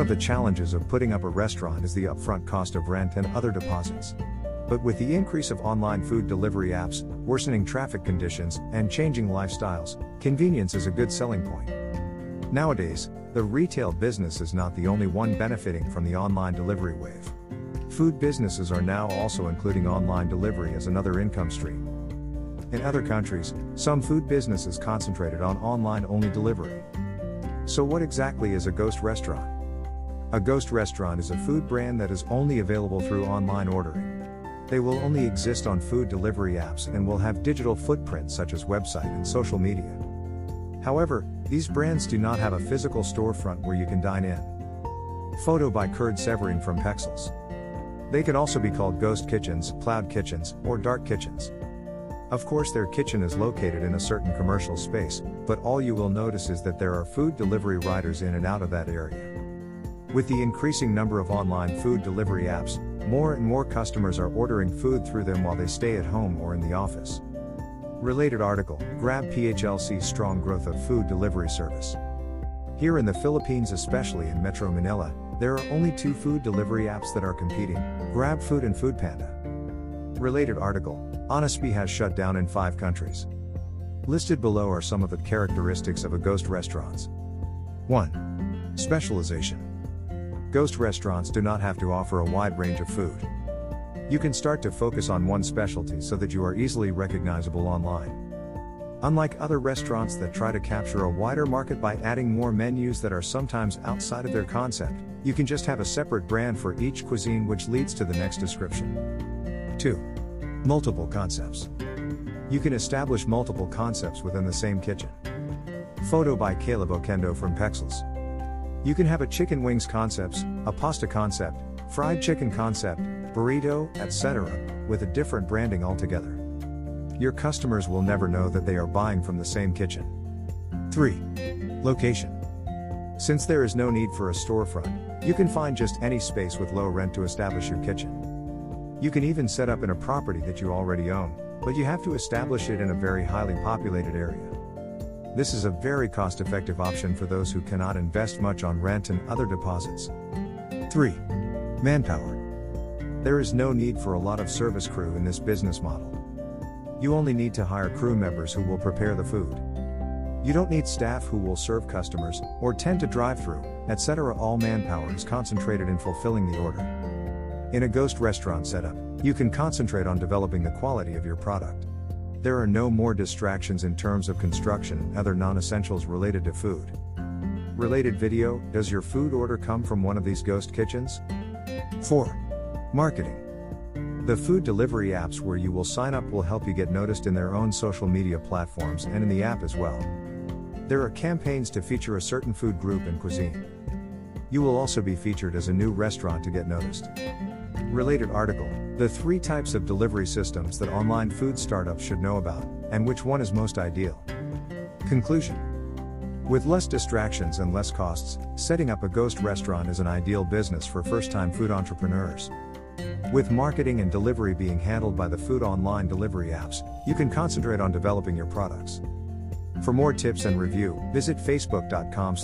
of the challenges of putting up a restaurant is the upfront cost of rent and other deposits. But with the increase of online food delivery apps, worsening traffic conditions, and changing lifestyles, convenience is a good selling point. Nowadays, the retail business is not the only one benefiting from the online delivery wave. Food businesses are now also including online delivery as another income stream. In other countries, some food businesses concentrated on online only delivery. So, what exactly is a ghost restaurant? A ghost restaurant is a food brand that is only available through online ordering. They will only exist on food delivery apps and will have digital footprints such as website and social media. However, these brands do not have a physical storefront where you can dine in. Photo by Kurd Severin from Pexels. They can also be called ghost kitchens, cloud kitchens, or dark kitchens. Of course, their kitchen is located in a certain commercial space, but all you will notice is that there are food delivery riders in and out of that area. With the increasing number of online food delivery apps, more and more customers are ordering food through them while they stay at home or in the office. Related article Grab PHLC's strong growth of food delivery service. Here in the Philippines, especially in Metro Manila, there are only two food delivery apps that are competing Grab Food and Foodpanda. Related article Honestbee has shut down in five countries. Listed below are some of the characteristics of a ghost restaurants. 1. Specialization. Ghost restaurants do not have to offer a wide range of food. You can start to focus on one specialty so that you are easily recognizable online. Unlike other restaurants that try to capture a wider market by adding more menus that are sometimes outside of their concept, you can just have a separate brand for each cuisine, which leads to the next description. 2. Multiple concepts. You can establish multiple concepts within the same kitchen. Photo by Caleb Oquendo from Pexels. You can have a chicken wings concepts, a pasta concept, fried chicken concept, burrito, etc., with a different branding altogether. Your customers will never know that they are buying from the same kitchen. 3. Location. Since there is no need for a storefront, you can find just any space with low rent to establish your kitchen. You can even set up in a property that you already own, but you have to establish it in a very highly populated area. This is a very cost effective option for those who cannot invest much on rent and other deposits. 3. Manpower. There is no need for a lot of service crew in this business model. You only need to hire crew members who will prepare the food. You don't need staff who will serve customers, or tend to drive through, etc. All manpower is concentrated in fulfilling the order. In a ghost restaurant setup, you can concentrate on developing the quality of your product. There are no more distractions in terms of construction and other non essentials related to food. Related video Does your food order come from one of these ghost kitchens? 4. Marketing. The food delivery apps where you will sign up will help you get noticed in their own social media platforms and in the app as well. There are campaigns to feature a certain food group and cuisine. You will also be featured as a new restaurant to get noticed. Related article The three types of delivery systems that online food startups should know about, and which one is most ideal. Conclusion With less distractions and less costs, setting up a ghost restaurant is an ideal business for first time food entrepreneurs. With marketing and delivery being handled by the food online delivery apps, you can concentrate on developing your products. For more tips and review, visit facebook.com